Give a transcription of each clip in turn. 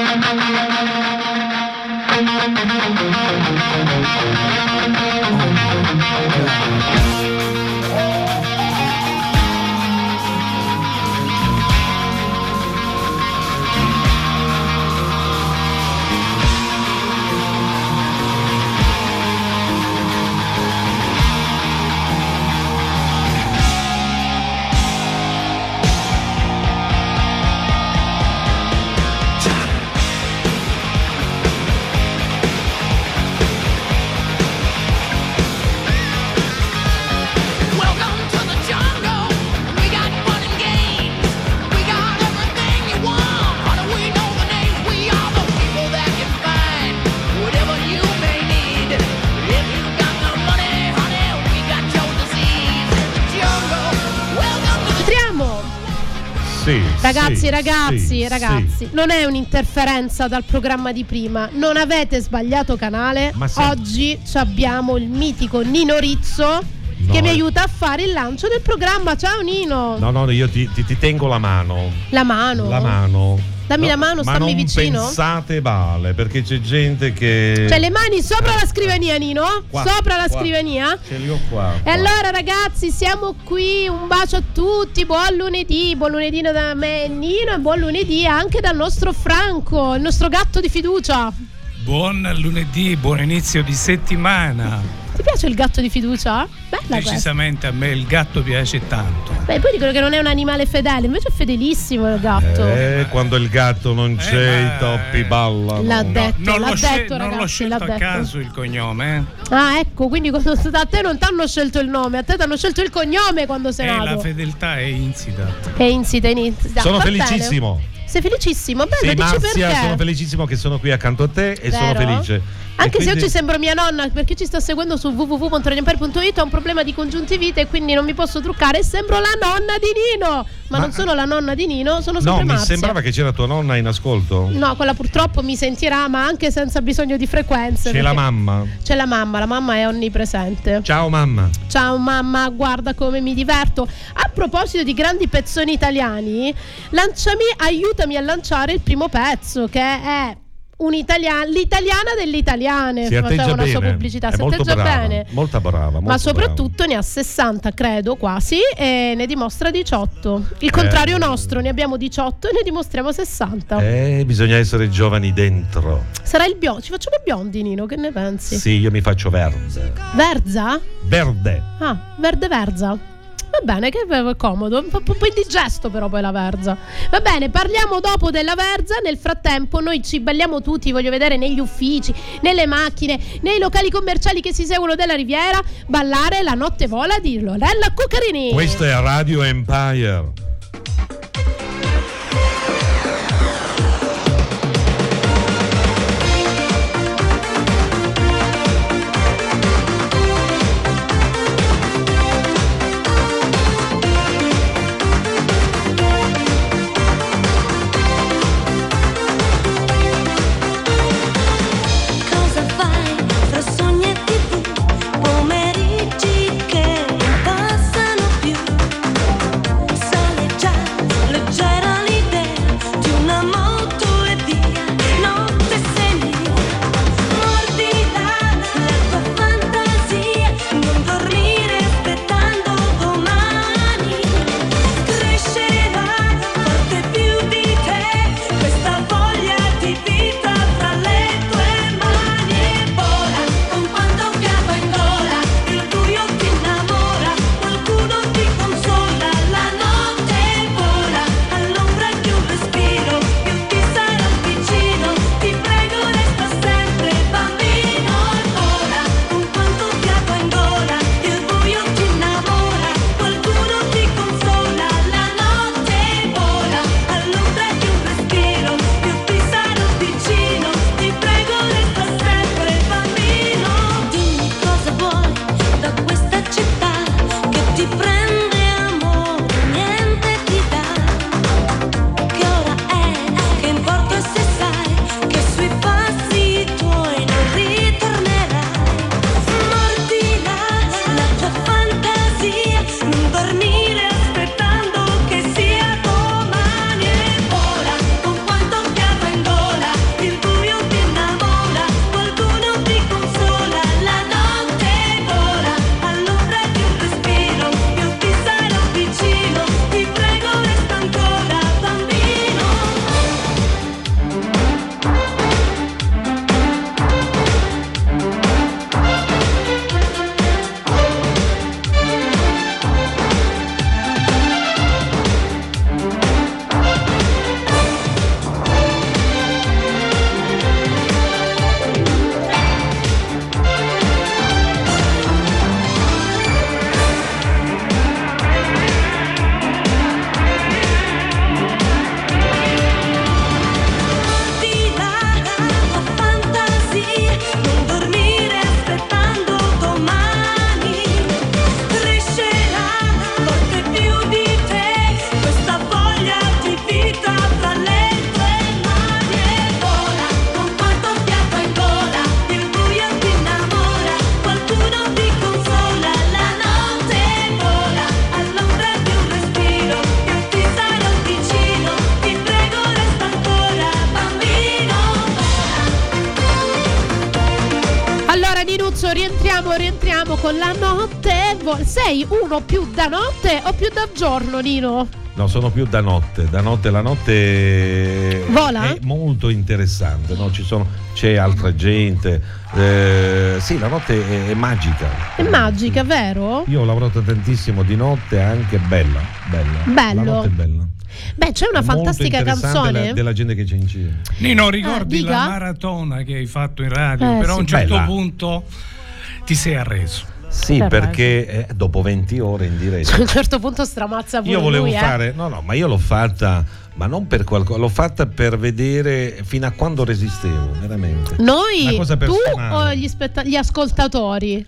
Thank you. Ragazzi, sì, ragazzi, sì, ragazzi, sì. non è un'interferenza dal programma di prima, non avete sbagliato canale. Oggi abbiamo il mitico Nino Rizzo. No, che mi aiuta a fare il lancio del programma. Ciao Nino. No, no, io ti, ti, ti tengo la mano. La mano? La mano. Dammi no, la mano, stammi vicino. Pensate male, perché c'è gente che. Cioè, le mani sopra la scrivania, Nino? Qua, sopra la qua. scrivania? Ce li ho qua, qua. E allora, ragazzi, siamo qui. Un bacio a tutti. Buon lunedì. Buon lunedì da me, Nino, e buon lunedì anche dal nostro Franco, il nostro gatto di fiducia. Buon lunedì, buon inizio di settimana. Piace il gatto di fiducia? Bella Decisamente questa. a me il gatto piace tanto. Beh, poi dicono che non è un animale fedele, invece è fedelissimo il gatto. Eh, quando il gatto non c'è, eh, i toppi ballano. L'ha detto, no, non l'ha l'ho detto, scel- ragazzi, non l'ho scelto l'ha a caso il cognome. Eh? Ah, ecco, quindi quando, a te non ti hanno scelto il nome, a te ti hanno scelto il cognome quando sei eh, nato. La fedeltà è insita. È insita, è insita. Sono Va felicissimo. Bene. Sei felicissimo? Bello, sì, dici Marzia, perché? sono felicissimo che sono qui accanto a te e Vero? sono felice. Anche e se quindi... oggi sembro mia nonna, perché ci sta seguendo su www.radioempire.it ho un problema di congiuntivite e quindi non mi posso truccare. Sembro la nonna di Nino. Ma, Ma non sono la nonna di Nino, sono sempre No, Marzia. mi sembrava che c'era tua nonna in ascolto. No, quella purtroppo mi sentirà, ma anche senza bisogno di frequenze. C'è la mamma. C'è la mamma, la mamma è onnipresente. Ciao mamma. Ciao mamma, guarda come mi diverto. A proposito di grandi pezzoni italiani, lanciami, aiutami a lanciare il primo pezzo che è l'italiana delle italiane. Si faceva una sua pubblicità. Si atteggia brava, bene. Molto brava. Molto Ma soprattutto brava. ne ha 60, credo, quasi, e ne dimostra 18. Il contrario Eh. nostro, ne abbiamo 18 e ne dimostriamo 60. Eh, bisogna essere giovani dentro. Sarà il biondo. Ci facciamo i biondi, Nino, che ne pensi? Sì, io mi faccio verde. Verza? Verde. Ah, verde verza. Va bene, che comodo, un po', indigesto però poi la verza. Va bene, parliamo dopo della verza, nel frattempo noi ci balliamo tutti, voglio vedere negli uffici, nelle macchine, nei locali commerciali che si seguono della Riviera, ballare la notte vola di Lorella Cuccarini. Questa è Radio Empire. Sei uno più da notte o più da giorno, Nino? No, sono più da notte. Da notte la notte Vola? è molto interessante. no? Ci sono- c'è altra gente. eh, sì, la notte è, è magica. È magica, vero? Io ho lavorato tantissimo di notte, anche bella. bella. Bello. La notte è bella. Beh, c'è una È fantastica canzone. la- della gente che c'è in giro. Nino, ricordi Eh, la maratona che hai fatto in radio, Eh, però a sì. un certo Bella. punto ti sei arreso. Sì, Beh, perché eh, dopo 20 ore in diretta. A un certo punto stramazza pure Io volevo lui, eh. fare, no, no, ma io l'ho fatta, ma non per qualcosa, l'ho fatta per vedere fino a quando resistevo, veramente. Noi, tu o gli, spetta- gli ascoltatori?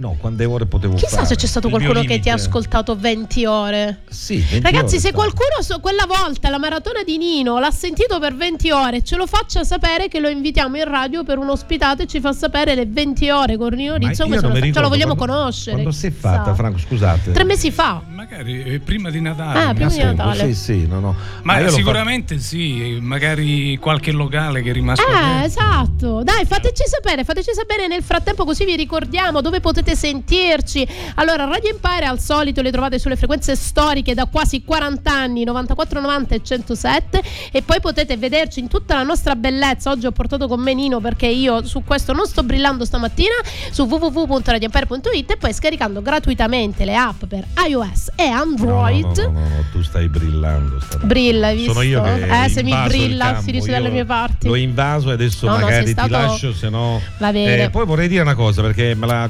No, quante ore potevo Chissà fare? se c'è stato Il qualcuno che ti ha ascoltato 20 ore. Sì, 20 Ragazzi, ore se qualcuno so- quella volta la maratona di Nino l'ha sentito per 20 ore, ce lo faccia sapere che lo invitiamo in radio per un ospitato e ci fa sapere le 20 ore con Nino Ma Rizzo. mi state. Ce lo vogliamo quando- conoscere. Quando si è chissà. fatta, Franco, scusate. Tre mesi fa. Magari eh, prima di Natale. Ah, prima ma- di Natale. Sì, sì, no, no. Ma l'ho sicuramente sì, magari qualche locale che è rimasto Eh, aperto. esatto. Dai, fateci sapere, fateci sapere nel frattempo così vi ricordiamo dove potete sentirci. Allora, Radio Empire al solito le trovate sulle frequenze storiche da quasi 40 anni, 94, 90 e 107 e poi potete vederci in tutta la nostra bellezza. Oggi ho portato con me Nino perché io su questo non sto brillando stamattina su www.radioempire.it e poi scaricando gratuitamente le app per iOS e Android. No, no, no, tu stai brillando. stamattina. Brilla, hai visto? Sono io che Eh, se mi brilla, si dice dalle mie parti. L'ho invaso e adesso magari ti stato- lascio, se no... Va bene. Eh, poi vorrei dire una cosa perché me l'ha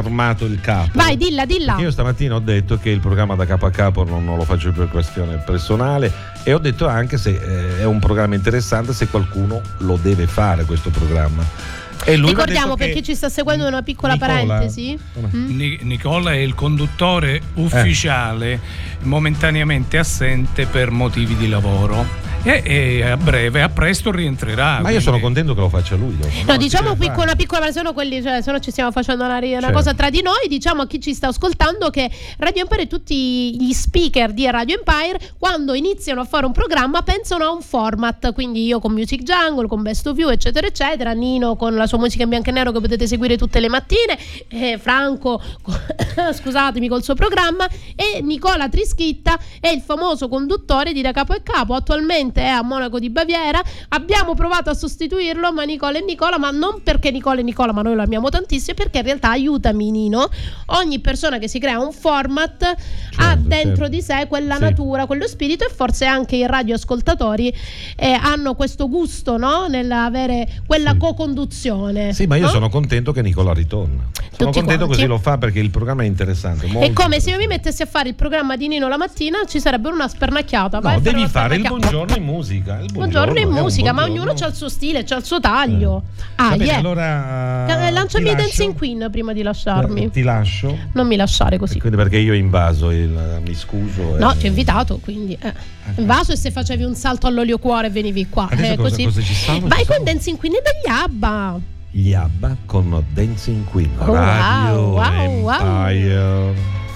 confermato il capo. Vai, dilla, dilla. Perché io stamattina ho detto che il programma da capo a capo non, non lo faccio più per questione personale e ho detto anche se eh, è un programma interessante se qualcuno lo deve fare questo programma. E Ricordiamo detto per che- chi ci sta seguendo una piccola Nicola- parentesi. Mm? Ni- Nicola è il conduttore ufficiale momentaneamente assente per motivi di lavoro e, e a breve, a presto rientrerà. Ma io sono quindi- contento che lo faccia lui. dopo, No, no? diciamo Sì, picco- vai. una piccola sono quelli, cioè, se no ci stiamo facendo una, una Certo. cosa tra di noi. Diciamo a chi ci sta ascoltando che Radio Empire e tutti gli speaker di Radio Empire, quando iniziano a fare un programma, pensano a un format. Quindi io con Music Jungle, con Best of You, eccetera, eccetera. Nino con la sua musica in bianco e nero che potete seguire tutte le mattine. eh, Franco, con- scusatemi, col suo programma. E Nicola Trischitta è il famoso conduttore di Da Capo e Capo. Attualmente è a Monaco di Baviera. Abbiamo provato a sostituirlo, ma Nicola e Nicola, ma non perché Nicola e Nicola, ma noi lo amiamo tantissimo, perché in realtà aiutami Nino. Ogni persona che si crea un format ha Certo, dentro certo. di sé quella Sì. natura, quello spirito e forse anche i radioascoltatori eh, hanno questo gusto no? nell'avere quella Sì. co-conduzione. Sì, ma io no? sono contento che Nicola ritorna. Sono Tutti contento quanti. così lo fa perché il programma è interessante. È come se io mi interessante. mettessi a fare il programma di Nino la mattina, ci sarebbe una spernacchiata. No, devi una fare il buongiorno in musica. Il Buongiorno in è un musica, ma buongiorno. ognuno ha il suo stile, ha il suo taglio. Ah, Va bene, yeah. allora Eh, Lanciami lascio. Dancing Queen prima di lasciarmi. Eh, Ti lascio. Non mi lasciare così. Quindi perché io ho invaso il mi scuso. No, e- ti ho invitato, quindi. Eh. Invaso e se facevi un salto all'olio cuore venivi qua. Eh, cosa- così. cosa ci stava? Vai Ci con? Dancing Queen e degli ABBA. Gli ABBA con Dancing Queen. Oh, Radio wow, wow, wow. Empire. See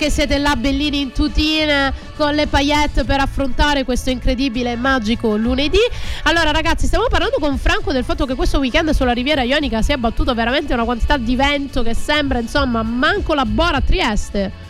che siete là bellini in tutine con le paillette per affrontare questo incredibile e magico lunedì. Allora, ragazzi, stiamo parlando con Franco del fatto che questo weekend sulla Riviera Ionica si è abbattuta veramente una quantità di vento che sembra, insomma, manco la Bora a Trieste.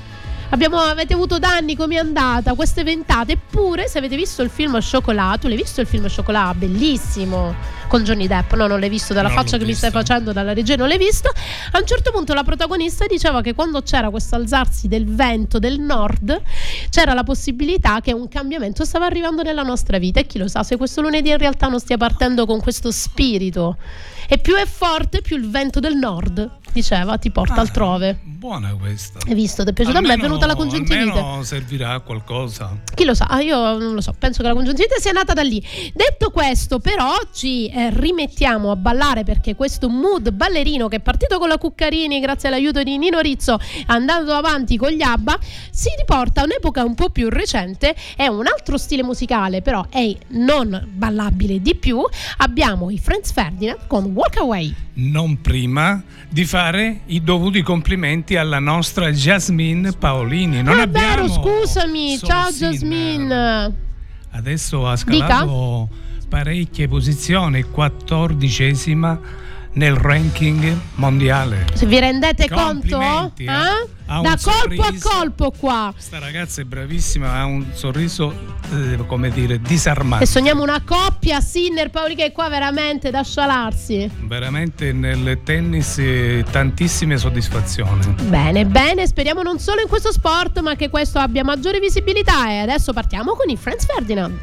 Abbiamo, avete avuto danni, come è andata? Queste ventate. Eppure, se avete visto il film Chocolat, tu l'hai visto il film Chocolat? Bellissimo. Con Johnny Depp. No, non l'hai visto dalla Non faccia che mi stai visto. facendo dalla regia, non l'hai visto. A un certo punto la protagonista diceva che quando c'era questo alzarsi del vento del nord, c'era la possibilità che un cambiamento stava arrivando nella nostra vita. E chi lo sa se questo lunedì in realtà non stia partendo con questo spirito. E più è forte, più il vento del nord, diceva, ti porta Ah, altrove. Buona questa. Hai visto? Ti è piaciuto? a me è Almeno- venuta la congiuntivite. Almeno servirà a qualcosa. Chi lo sa? Ah, Io non lo so, penso che la congiuntivite sia nata da lì. Detto questo, però, ci eh, rimettiamo a ballare perché questo mood ballerino che è partito con la Cuccarini grazie all'aiuto di Nino Rizzo, andando avanti con gli ABBA, si riporta a un'epoca un po' più recente, è un altro stile musicale, però è non ballabile di più. Abbiamo i Friends Ferdinand con Walk Away. Non prima di fare i dovuti complimenti alla nostra Jasmine Paolini. Non è abbiamo vero, scusami. Ciao. Jasmine. Adesso ha scalato parecchie posizioni, quattordicesima nel ranking mondiale. Se vi rendete conto? Eh. Eh? Da colpo a sorriso. colpo qua. Questa ragazza è bravissima, ha un sorriso, eh, come dire, E disarmante. sogniamo una coppia Sinner Paoli che è qua veramente da scialarsi. Veramente nel tennis eh, tantissime soddisfazioni. Bene, bene, speriamo non solo in questo sport, ma che questo abbia maggiore visibilità. E adesso partiamo con i Friends Ferdinand.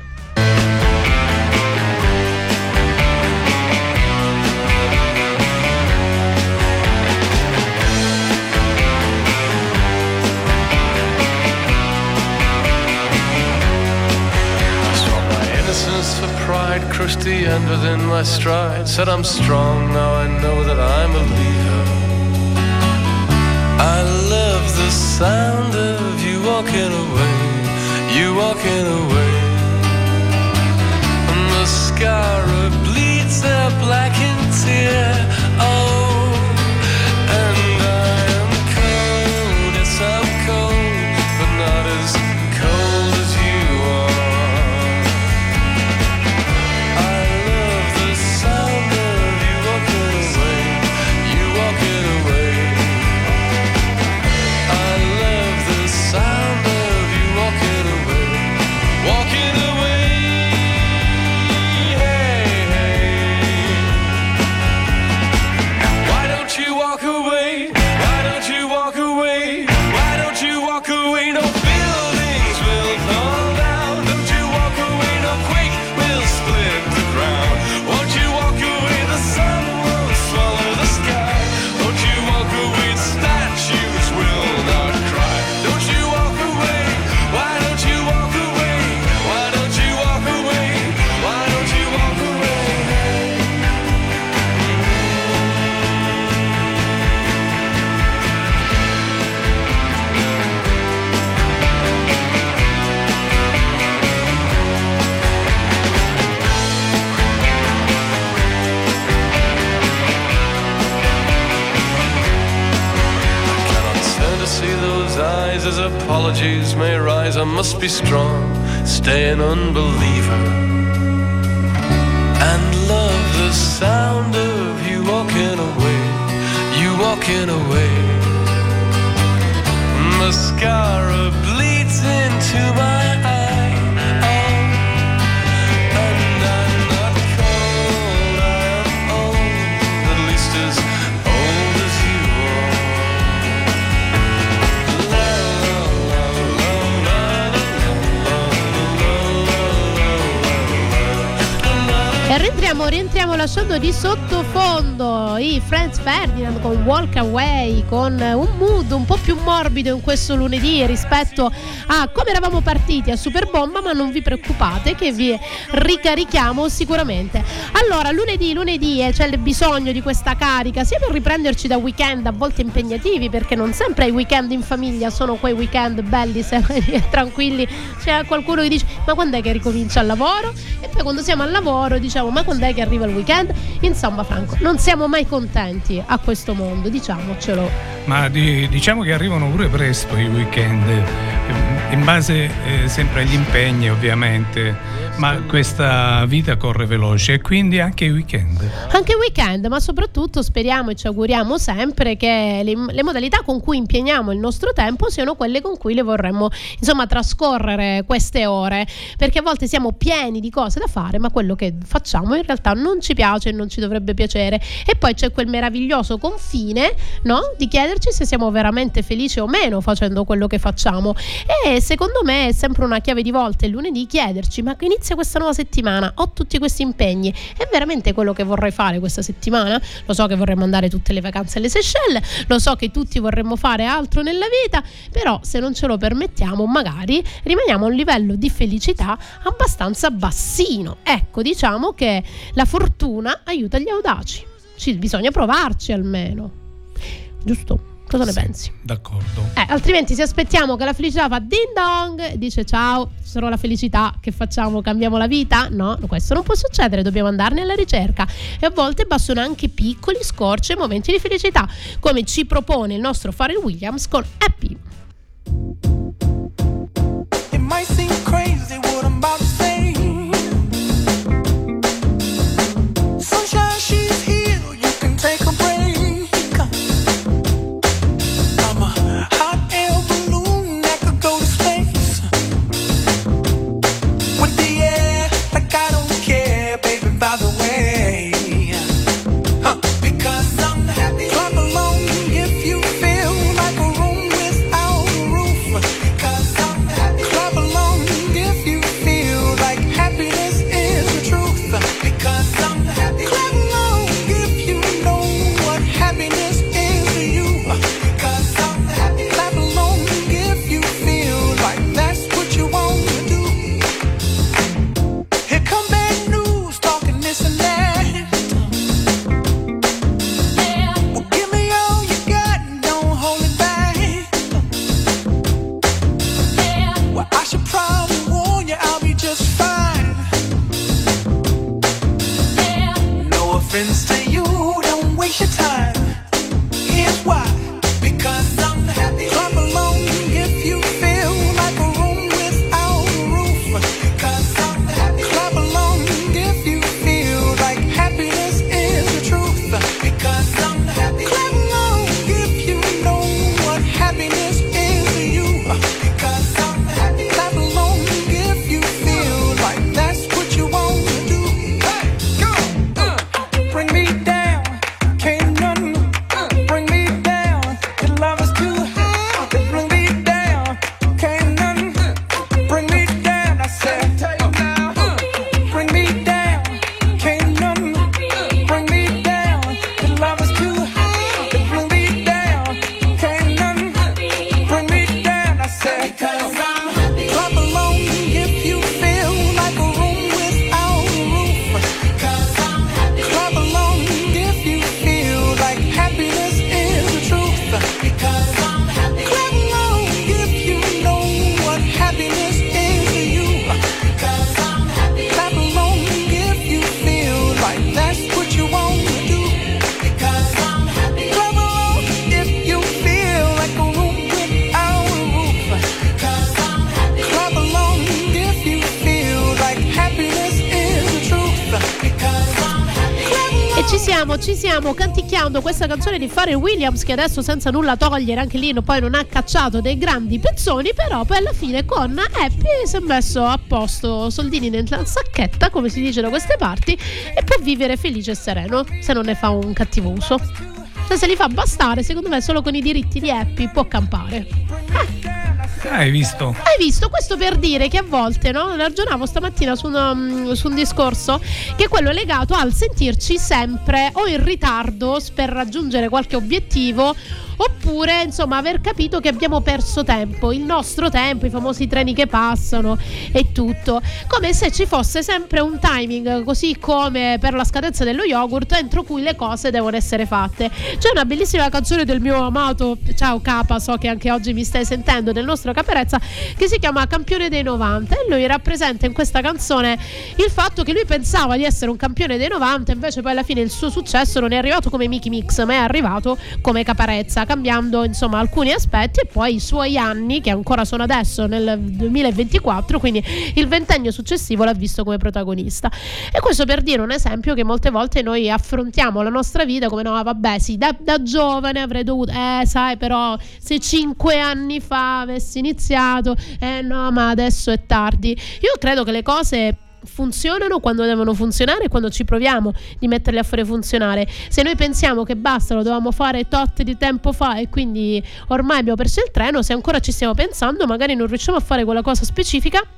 Innocence pride, crushed the end within my stride. Said I'm strong, now I know that I'm a leader. I love the sound of you walking away, you walking away. And the mascara bleeds a blackened tear. See those eyes as apologies may rise. I must be strong, stay an unbeliever, and love the sound of you walking away, you walking away. Mascara bleeds into my rientriamo, rientriamo lasciando di sottofondo. I Friends Ferdinand con Walk Away, con un mood un po' più morbido in questo lunedì rispetto a come eravamo partiti a Super Bomba, ma non vi preoccupate che vi ricarichiamo sicuramente. Allora, lunedì, lunedì eh, c'è il bisogno di questa carica, sia per riprenderci da weekend a volte impegnativi, perché non sempre i weekend in famiglia sono quei weekend belli, sereni e tranquilli. C'è qualcuno che dice: Ma quando è che ricomincia il lavoro? E poi quando siamo al lavoro diciamo: Ma quando è che arriva il weekend. Insomma, Franco, non siamo mai contenti a questo mondo, diciamocelo. Ma di- diciamo che arrivano pure presto i weekend, eh, in base eh, sempre agli impegni ovviamente, ma questa vita corre veloce e quindi anche i weekend. Anche il weekend, ma soprattutto speriamo e ci auguriamo sempre che le, le modalità con cui impiegniamo il nostro tempo siano quelle con cui le vorremmo insomma trascorrere queste ore, perché a volte siamo pieni di cose da fare, ma quello che facciamo in realtà non ci piace e non ci dovrebbe piacere. E poi c'è quel meraviglioso confine, no? Di chiederci se siamo veramente felici o meno facendo quello che facciamo. E secondo me è sempre una chiave di volta il lunedì chiederci, ma inizia questa nuova settimana, ho tutti questi impegni, è veramente quello che vorrei fare questa settimana? Lo so che vorremmo andare tutte le vacanze alle Seychelles, lo so che tutti vorremmo fare altro nella vita, però se non ce lo permettiamo magari rimaniamo a un livello di felicità abbastanza bassino. Ecco, diciamo che la fortuna aiuta gli audaci. Ci, bisogna provarci almeno. Giusto? Cosa ne Sì, pensi? D'accordo. Eh, altrimenti se aspettiamo che la felicità fa ding dong, dice ciao, sarò la felicità, che facciamo? Cambiamo la vita? No, questo non può succedere, dobbiamo andarne alla ricerca e a volte bastano anche piccoli scorci e momenti di felicità, come ci propone il nostro Pharrell Williams con Happy. It might seem crazy E ci siamo, canticchiando questa canzone di Pharrell Williams che adesso senza nulla togliere anche lì poi non ha cacciato dei grandi pezzoni però poi alla fine con Happy si è messo a posto soldini nella sacchetta come si dice da queste parti e può vivere felice e sereno se non ne fa un cattivo uso. Se se li fa bastare secondo me solo con i diritti di Happy può campare. Hai visto? Hai visto? Questo per dire che a volte, no? Ragionavo stamattina su, una- mm, su un discorso che è quello legato al sentirci sempre o in ritardo per raggiungere qualche obiettivo oppure insomma aver capito che abbiamo perso tempo, il nostro tempo, i famosi treni che passano e tutto, come se ci fosse sempre un timing, così come per la scadenza dello yogurt, entro cui le cose devono essere fatte. C'è una bellissima canzone del mio amato, ciao Capa, so che anche oggi mi stai sentendo, del nostro Caparezza che si chiama Campione dei 90 e lui rappresenta in questa canzone il fatto che lui pensava di essere un campione dei 90 invece poi alla fine il suo successo non è arrivato come Mickey Mix ma è arrivato come Caparezza cambiando insomma alcuni aspetti e poi i suoi anni che ancora sono adesso nel 2024 quindi il ventennio successivo l'ha visto come protagonista. E questo per dire un esempio che molte volte noi affrontiamo la nostra vita come no vabbè sì da, da giovane avrei dovuto eh sai però se cinque anni fa avessi iniziato eh no ma adesso è tardi. Io credo che le cose funzionano quando devono funzionare e quando ci proviamo di metterle a fare funzionare. Se noi pensiamo che basta lo dovevamo fare tot di tempo fa e quindi ormai abbiamo perso il treno se ancora ci stiamo pensando magari non riusciamo a fare quella cosa specifica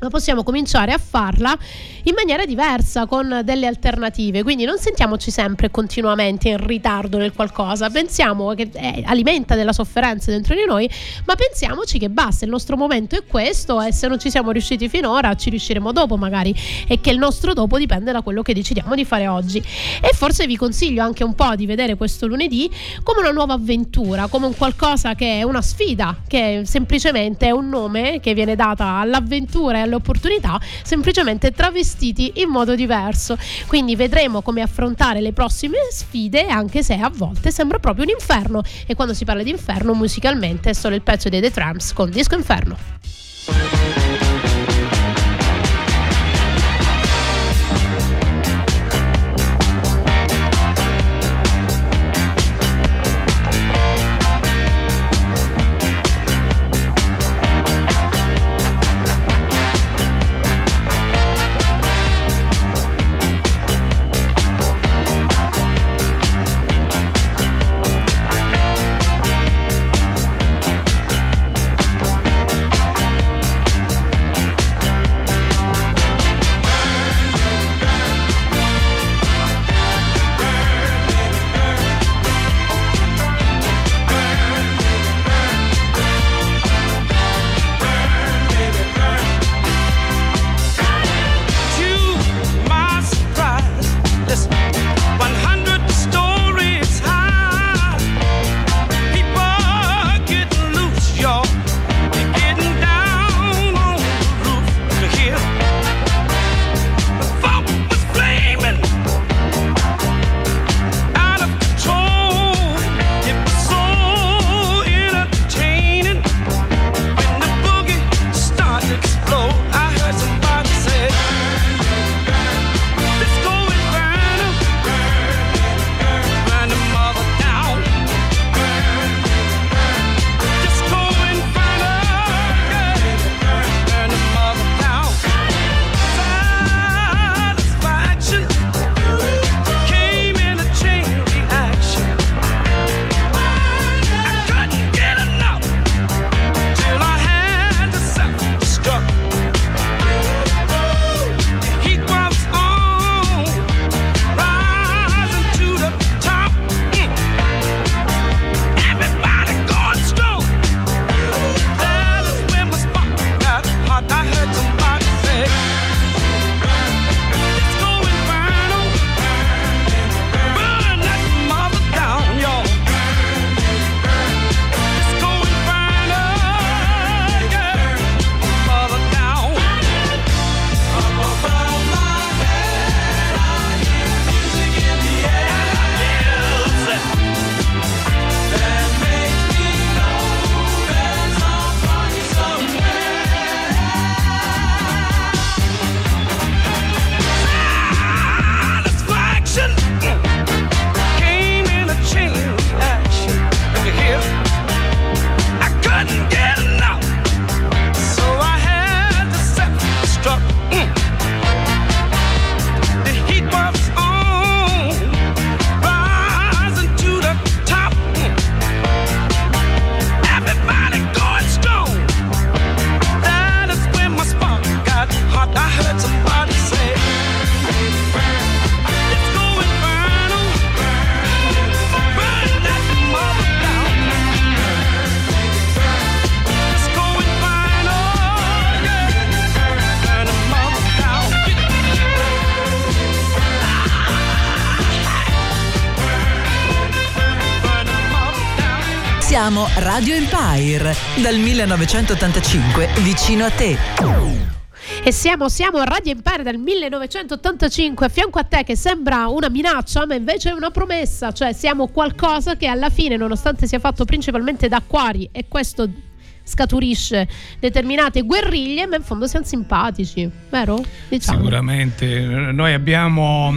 ma possiamo cominciare a farla in maniera diversa, con delle alternative. Quindi non sentiamoci sempre continuamente in ritardo nel qualcosa, pensiamo che eh, alimenta della sofferenza dentro di noi, ma pensiamoci che basta, il nostro momento è questo e se non ci siamo riusciti finora ci riusciremo dopo magari e che il nostro dopo dipende da quello che decidiamo di fare oggi. E forse vi consiglio anche un po' di vedere questo lunedì come una nuova avventura, come un qualcosa che è una sfida, che semplicemente è un nome che viene data all'avventura e alle opportunità semplicemente travestiti in modo diverso. Quindi vedremo come affrontare le prossime sfide, anche se a volte sembra proprio un inferno. E quando si parla di inferno, musicalmente è solo il pezzo dei The Tramps con Disco Inferno. Radio Empire, dal 1985 vicino a te. E siamo, siamo a Radio Empire dal 1985 a fianco a te che sembra una minaccia ma invece è una promessa, cioè siamo qualcosa che alla fine nonostante sia fatto principalmente da acquari e questo scaturisce determinate guerriglie ma in fondo siamo simpatici, vero? Diciamo. Sicuramente, noi abbiamo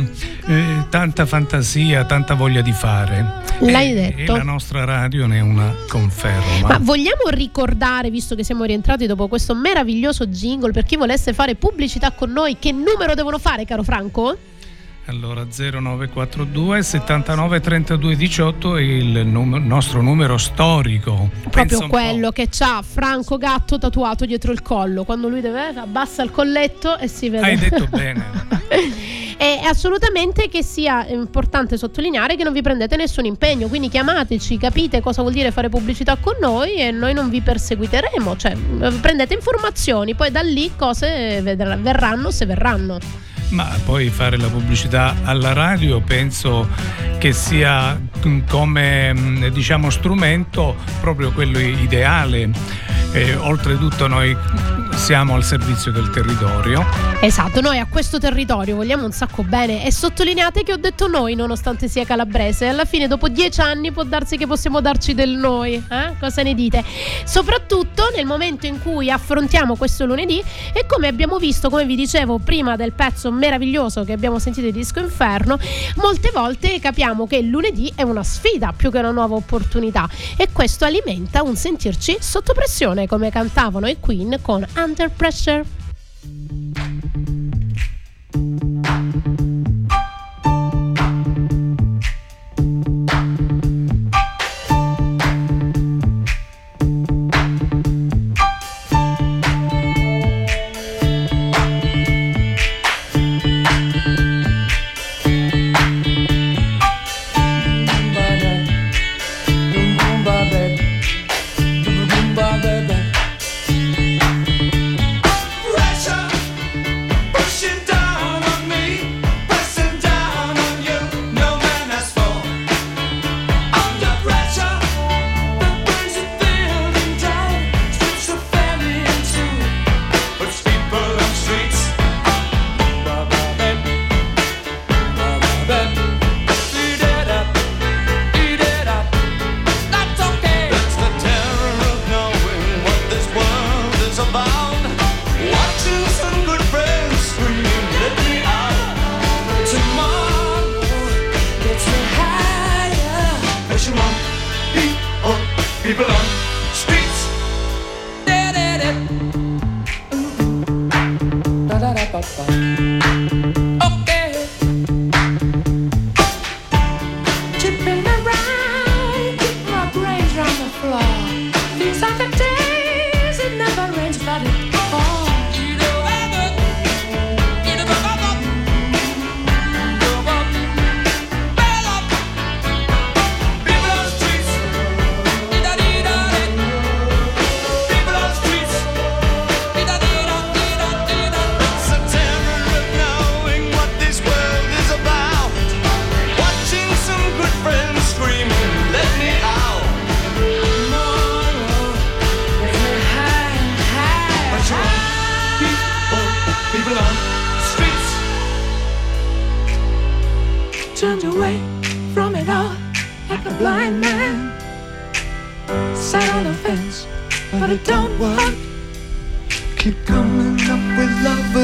eh, tanta fantasia, tanta voglia di fare. L'hai E- detto. E la nostra radio ne è una conferma. Ma vogliamo ricordare, visto che siamo rientrati dopo questo meraviglioso jingle, per chi volesse fare pubblicità con noi, che numero devono fare, caro Franco? Allora 0942 79 32 18 è il num- nostro numero storico. Proprio quello che c'ha Franco Gatto tatuato dietro il collo. Quando lui deve abbassa il colletto e si vede. Hai detto bene. È assolutamente che sia importante sottolineare che non vi prendete nessun impegno, quindi chiamateci, capite cosa vuol dire fare pubblicità con noi e noi non vi perseguiteremo, cioè prendete informazioni, poi da lì cose verranno se verranno. Ma poi fare la pubblicità alla radio penso che sia mm, come mm, diciamo strumento proprio quello ideale. E, oltretutto noi siamo al servizio del territorio. Esatto, noi a questo territorio vogliamo un sacco bene e sottolineate che ho detto noi nonostante sia calabrese, alla fine dopo dieci anni può darsi che possiamo darci del noi, eh? cosa ne dite? Soprattutto nel momento in cui affrontiamo questo lunedì e come abbiamo visto, come vi dicevo prima del pezzo meraviglioso che abbiamo sentito di Disco Inferno, molte volte capiamo che il lunedì è una sfida più che una nuova opportunità e questo alimenta un sentirci sotto pressione come cantavano i Queen con Under Pressure.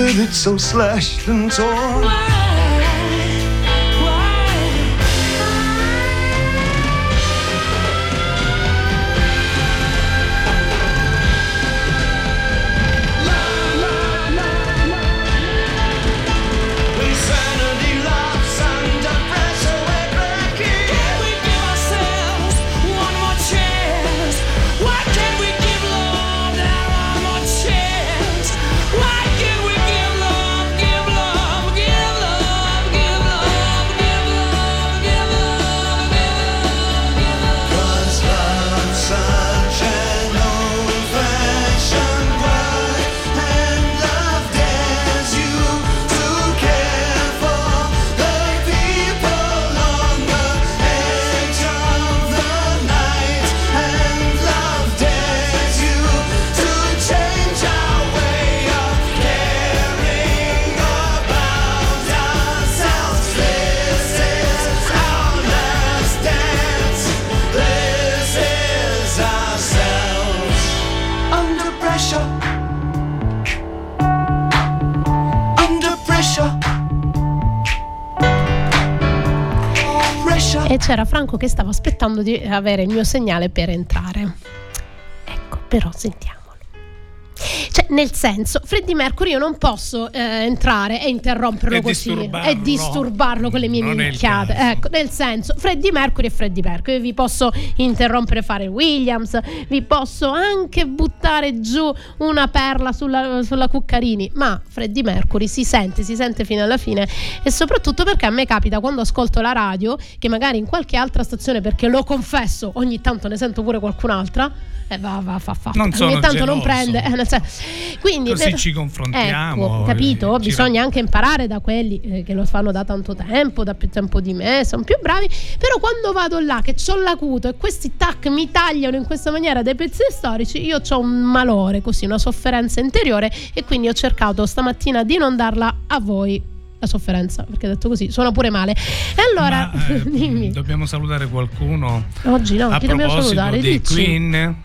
It's so slashed and torn. E c'era Franco che stava aspettando di avere il mio segnale per entrare. Ecco, però sentiamolo. Cioè, nel senso, Freddie Mercury io non posso eh, entrare e interromperlo E così disturbarlo. e disturbarlo con le mie Non minchiate. Ecco, nel senso, Freddie Mercury è Freddie Mercury. Io vi posso interrompere fare Williams, vi posso anche buttare giù una perla sulla, sulla Cuccarini, ma Freddie Mercury si sente, si sente fino alla fine e soprattutto perché a me capita quando ascolto la radio che magari in qualche altra stazione, perché lo confesso, ogni tanto ne sento pure qualcun'altra. E va, va, fa, fa. Non ogni tanto non geloso. prende. eh, nel senso- quindi, eh, ci confrontiamo, Ecco, capito? Bisogna anche imparare da quelli eh, che lo fanno da tanto tempo, da più tempo di me, sono più bravi. Però quando vado là che ho l'acuto e questi tac mi tagliano in questa maniera dei pezzi storici, io ho un malore, così, una sofferenza interiore e quindi ho cercato stamattina di non darla a voi. La sofferenza, perché detto così suona pure male. E allora, Ma, eh, dimmi. Dobbiamo salutare qualcuno. Oggi no, a chi dobbiamo salutare? di. Queen,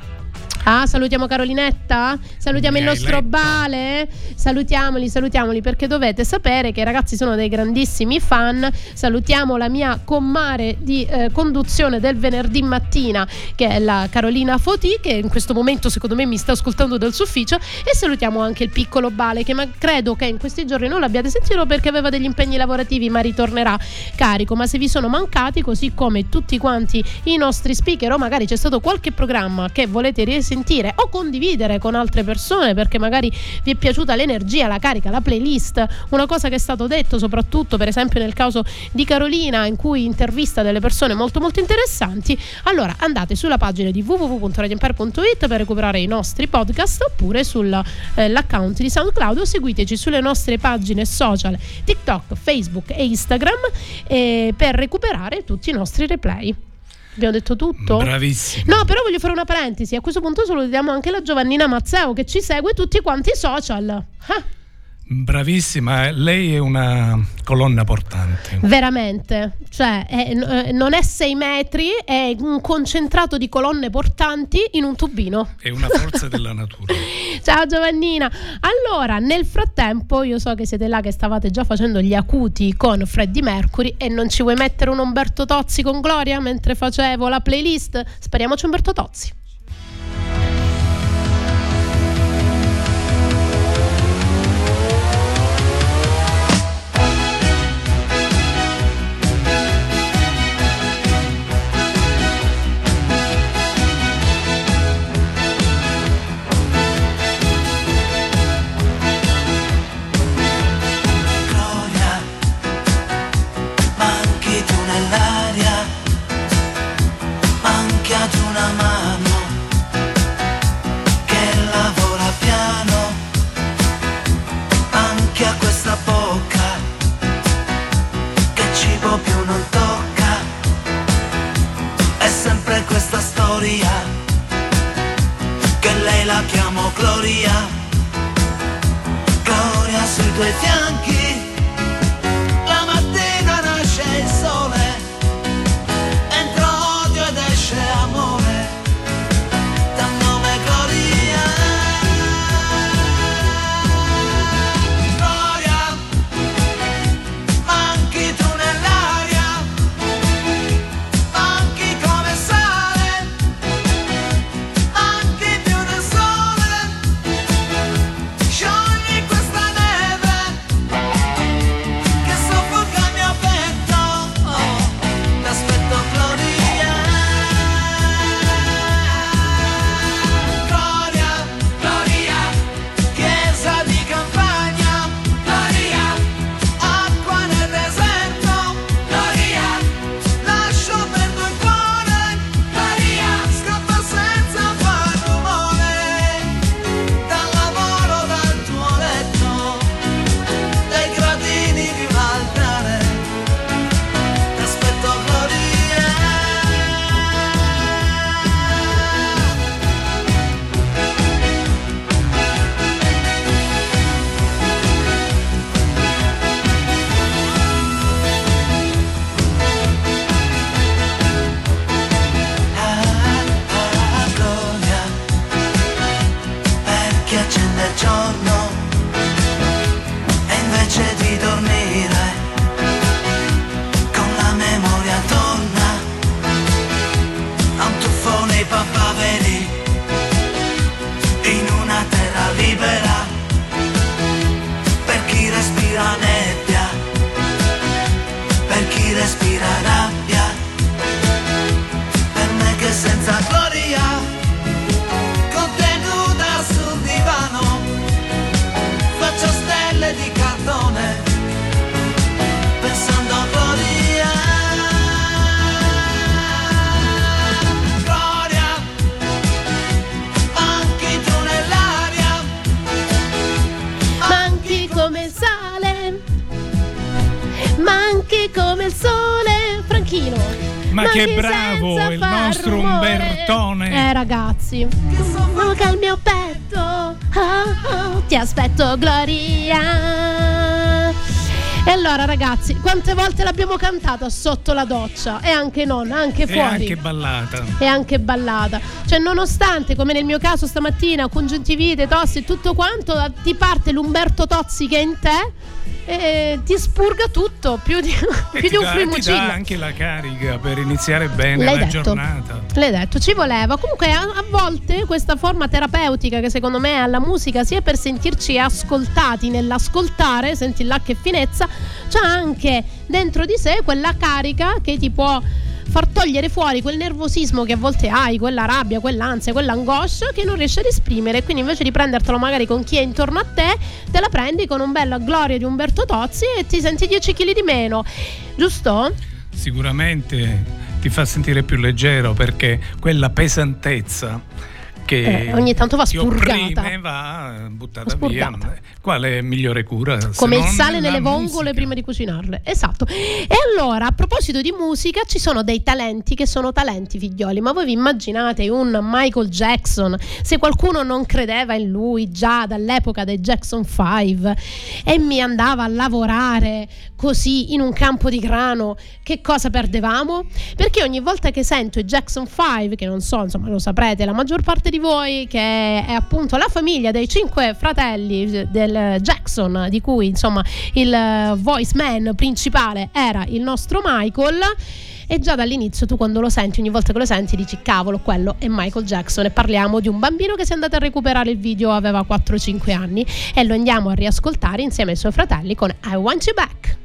Ah, salutiamo Carolinetta, salutiamo il nostro letto. Bale, salutiamoli, salutiamoli perché dovete sapere che i ragazzi sono dei grandissimi fan. Salutiamo la mia commare di eh, conduzione del venerdì mattina che è la Carolina Foti che in questo momento secondo me mi sta ascoltando dal suo ufficio e salutiamo anche il piccolo Bale che ma credo che in questi giorni non l'abbiate sentito perché aveva degli impegni lavorativi ma ritornerà carico. Ma se vi sono mancati così come tutti quanti i nostri speaker o magari c'è stato qualche programma che volete risentire o condividere con altre persone perché magari vi è piaciuta l'energia, la carica, la playlist, una cosa che è stato detto soprattutto per esempio nel caso di Carolina in cui intervista delle persone molto molto interessanti, allora andate sulla pagina di www.radioempire.it per recuperare i nostri podcast oppure sull'account di SoundCloud o seguiteci sulle nostre pagine social TikTok, Facebook e Instagram eh, per recuperare tutti i nostri replay. Abbiamo detto tutto? bravissimo. No, però voglio fare una parentesi. A questo punto salutiamo anche la Giovannina Mazzeo che ci segue tutti quanti i social. Ah, Bravissima, lei è una colonna portante. veramente. Cioè, è- eh, non è sei metri, è un concentrato di colonne portanti in un tubino. È una forza della natura. Ciao Giovannina. Allora, nel frattempo, io so che siete là che stavate già facendo gli acuti con Freddie Mercury e non ci vuoi mettere un Umberto Tozzi con Gloria mentre facevo la playlist? Speriamoci Umberto Tozzi. Gloria. Gloria sui tuoi che bravo il nostro rumore. Umbertone. Eh ragazzi, muoca il mio petto, oh, oh, ti aspetto Gloria. E allora ragazzi, quante volte l'abbiamo cantata sotto la doccia? E anche non, anche E fuori. anche ballata. e anche ballata. Cioè, nonostante, come nel mio caso stamattina, congiuntivite, tosse e tutto quanto, ti parte l'Umberto Tozzi che è in te e ti spurga tutto, più di, più di un dà, ti dà anche la carica per iniziare bene L'hai la detto. giornata. L'hai detto, ci voleva. Comunque, a, a volte questa forma terapeutica che secondo me ha la musica, sia per sentirci ascoltati nell'ascoltare, senti là che finezza, c'ha anche dentro di sé quella carica che ti può far togliere fuori quel nervosismo che a volte hai, quella rabbia, quell'ansia, quell'angoscia che non riesci ad esprimere. Quindi invece di prendertelo magari con chi è intorno a te, te la prendi con un bella gloria di Umberto Tozzi e ti senti 10 kg di meno. Giusto? Sicuramente ti fa sentire più leggero perché quella pesantezza che Eh, ogni tanto va spurgata. opprime va buttata Spurgata. via. Quale migliore cura? come il sale nelle vongole prima di cucinarle. Esatto. E allora, a proposito di musica, ci sono dei talenti che sono talenti figlioli. Ma voi vi immaginate un Michael Jackson? Se qualcuno non credeva in lui già dall'epoca dei Jackson 5 e mi andava a lavorare così in un campo di grano, che cosa perdevamo? Perché ogni volta che sento i Jackson 5, che non so, insomma, lo saprete, la maggior parte di voi, che è appunto la famiglia dei cinque fratelli del Jackson, di cui insomma il eh, voice man principale era il nostro Michael. E già dall'inizio tu quando lo senti, ogni volta che lo senti, dici cavolo, quello è Michael Jackson. E parliamo di un bambino che si è andato a recuperare il video, aveva 4-5 anni, e lo andiamo a riascoltare insieme ai suoi fratelli con I Want You Back.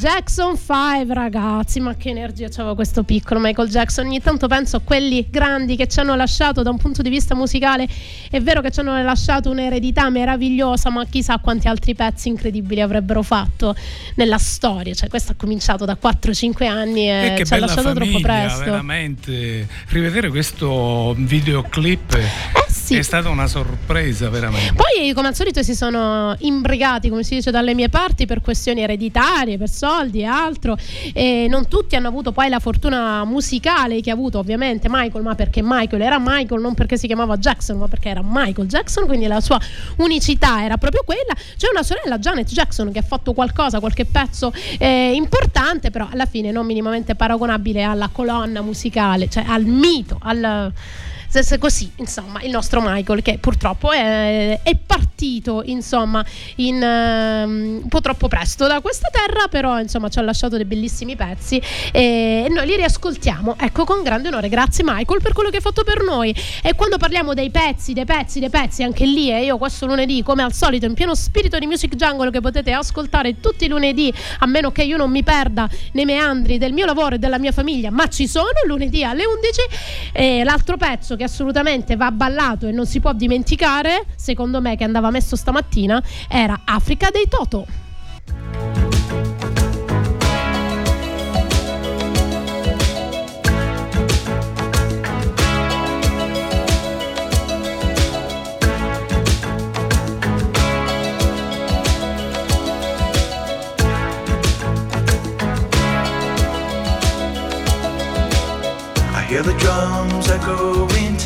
Jackson 5, ragazzi, ma che energia c'aveva questo piccolo Michael Jackson. Ogni tanto penso a quelli grandi che ci hanno lasciato da un punto di vista musicale. È vero che ci hanno lasciato un'eredità meravigliosa, ma chissà quanti altri pezzi incredibili avrebbero fatto nella storia. Cioè, questo ha cominciato da 4-5 anni e, E ci ha lasciato troppo famiglia, presto. veramente. Rivedere questo videoclip Eh sì. è stata una sorpresa, veramente. Poi, come al solito, si sono imbrigati, come si dice dalle mie parti, per questioni ereditarie, per soldi e altro. E non tutti hanno avuto poi la fortuna musicale che ha avuto, ovviamente, Michael, ma perché Michael era Michael, non perché si chiamava Jackson, ma perché era Michael Jackson, quindi la sua unicità era proprio quella. C'è una sorella, Janet Jackson, che ha fatto qualcosa, qualche pezzo eh, importante, però alla fine non minimamente paragonabile alla colonna musicale, cioè al mito, al così insomma il nostro Michael che purtroppo è, è partito insomma in, ehm, un po' troppo presto da questa terra però insomma ci ha lasciato dei bellissimi pezzi e noi li riascoltiamo ecco con grande onore. Grazie Michael per quello che hai fatto per noi. E quando parliamo dei pezzi dei pezzi dei pezzi anche lì e io questo lunedì come al solito in pieno spirito di Music Jungle che potete ascoltare tutti i lunedì a meno che io non mi perda nei meandri del mio lavoro e della mia famiglia ma ci sono lunedì alle 11 e l'altro pezzo che assolutamente va ballato e non si può dimenticare, secondo me che andava messo stamattina, era Africa dei Toto.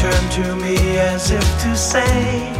turned to me as if to say,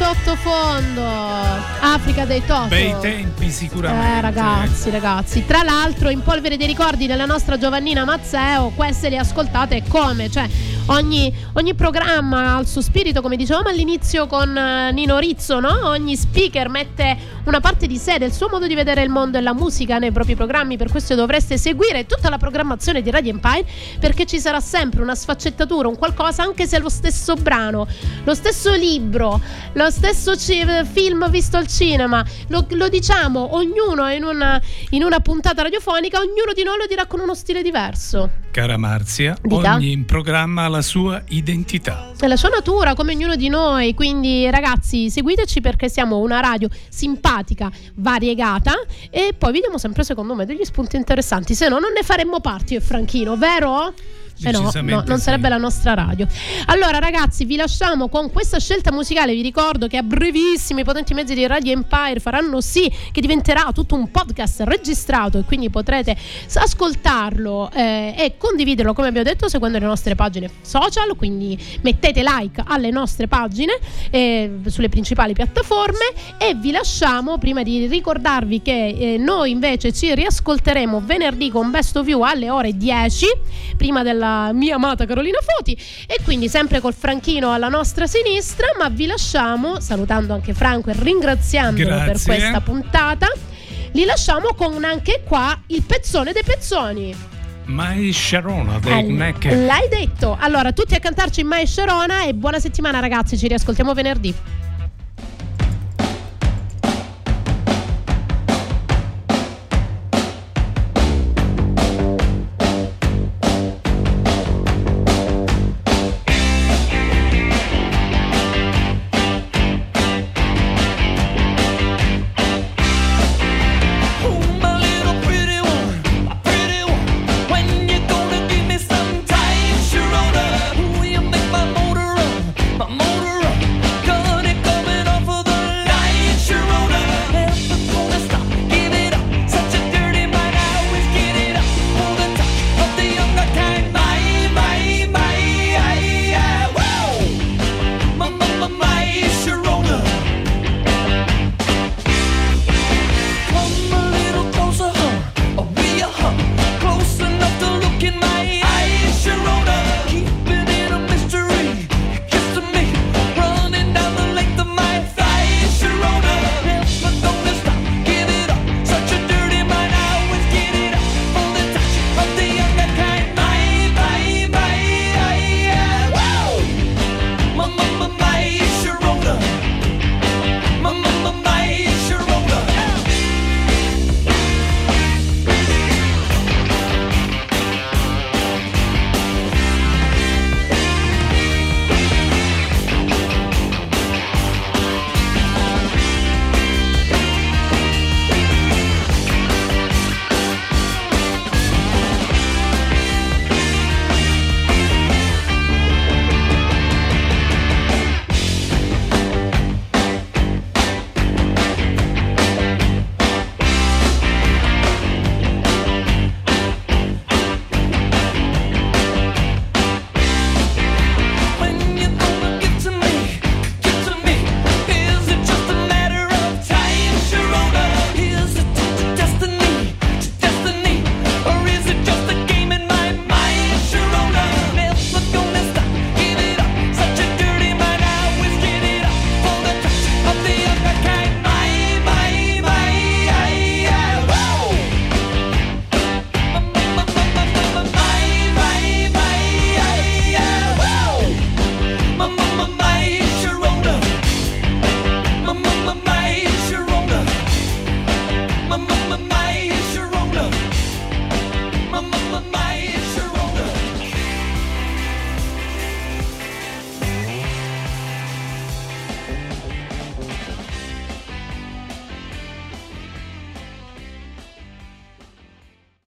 Sottofondo Africa dei Toto. Bei tempi sicuramente. Eh ragazzi, ragazzi. Tra l'altro in polvere dei ricordi della nostra Giovannina Mazzeo, queste le ascoltate come? Cioè, ogni, ogni programma ha il suo spirito, come dicevamo all'inizio con eh, Nino Rizzo, no? Ogni speaker mette una parte di sé, del suo modo di vedere il mondo e la musica nei propri programmi, per questo dovreste seguire tutta la programmazione di Radio Empire perché ci sarà sempre una sfaccettatura, un qualcosa, anche se lo stesso brano, lo stesso libro, lo stesso ci- film visto al cinema, lo, lo diciamo ognuno in una, in una puntata radiofonica, ognuno di noi lo dirà con uno stile diverso. Cara Marzia, Dica. ogni programma la sua identità. La sua natura come ognuno di noi, quindi ragazzi seguiteci perché siamo una radio simpatica, variegata e poi vi diamo sempre secondo me degli spunti interessanti, se no non ne faremmo parte io e Franchino, vero? Eh no, no, non sì. sarebbe la nostra radio. Allora, ragazzi, vi lasciamo con questa scelta musicale. Vi ricordo che a brevissimo i potenti mezzi di Radio Empire faranno sì che diventerà tutto un podcast registrato e quindi potrete ascoltarlo eh, e condividerlo, come abbiamo detto, seguendo le nostre pagine social. Quindi mettete like alle nostre pagine eh, sulle principali piattaforme e vi lasciamo prima di ricordarvi che eh, noi invece ci riascolteremo venerdì con Best of You alle ore 10 prima della mia amata Carolina Foti. E quindi sempre col Franchino alla nostra sinistra ma vi lasciamo salutando anche Franco e ringraziandolo per Grazie. questa puntata li lasciamo con anche qua il pezzone dei pezzoni. Mai Sharona dei All- Neck. l'hai detto. Allora tutti a cantarci Mai Sharona e buona settimana ragazzi. Ci riascoltiamo venerdì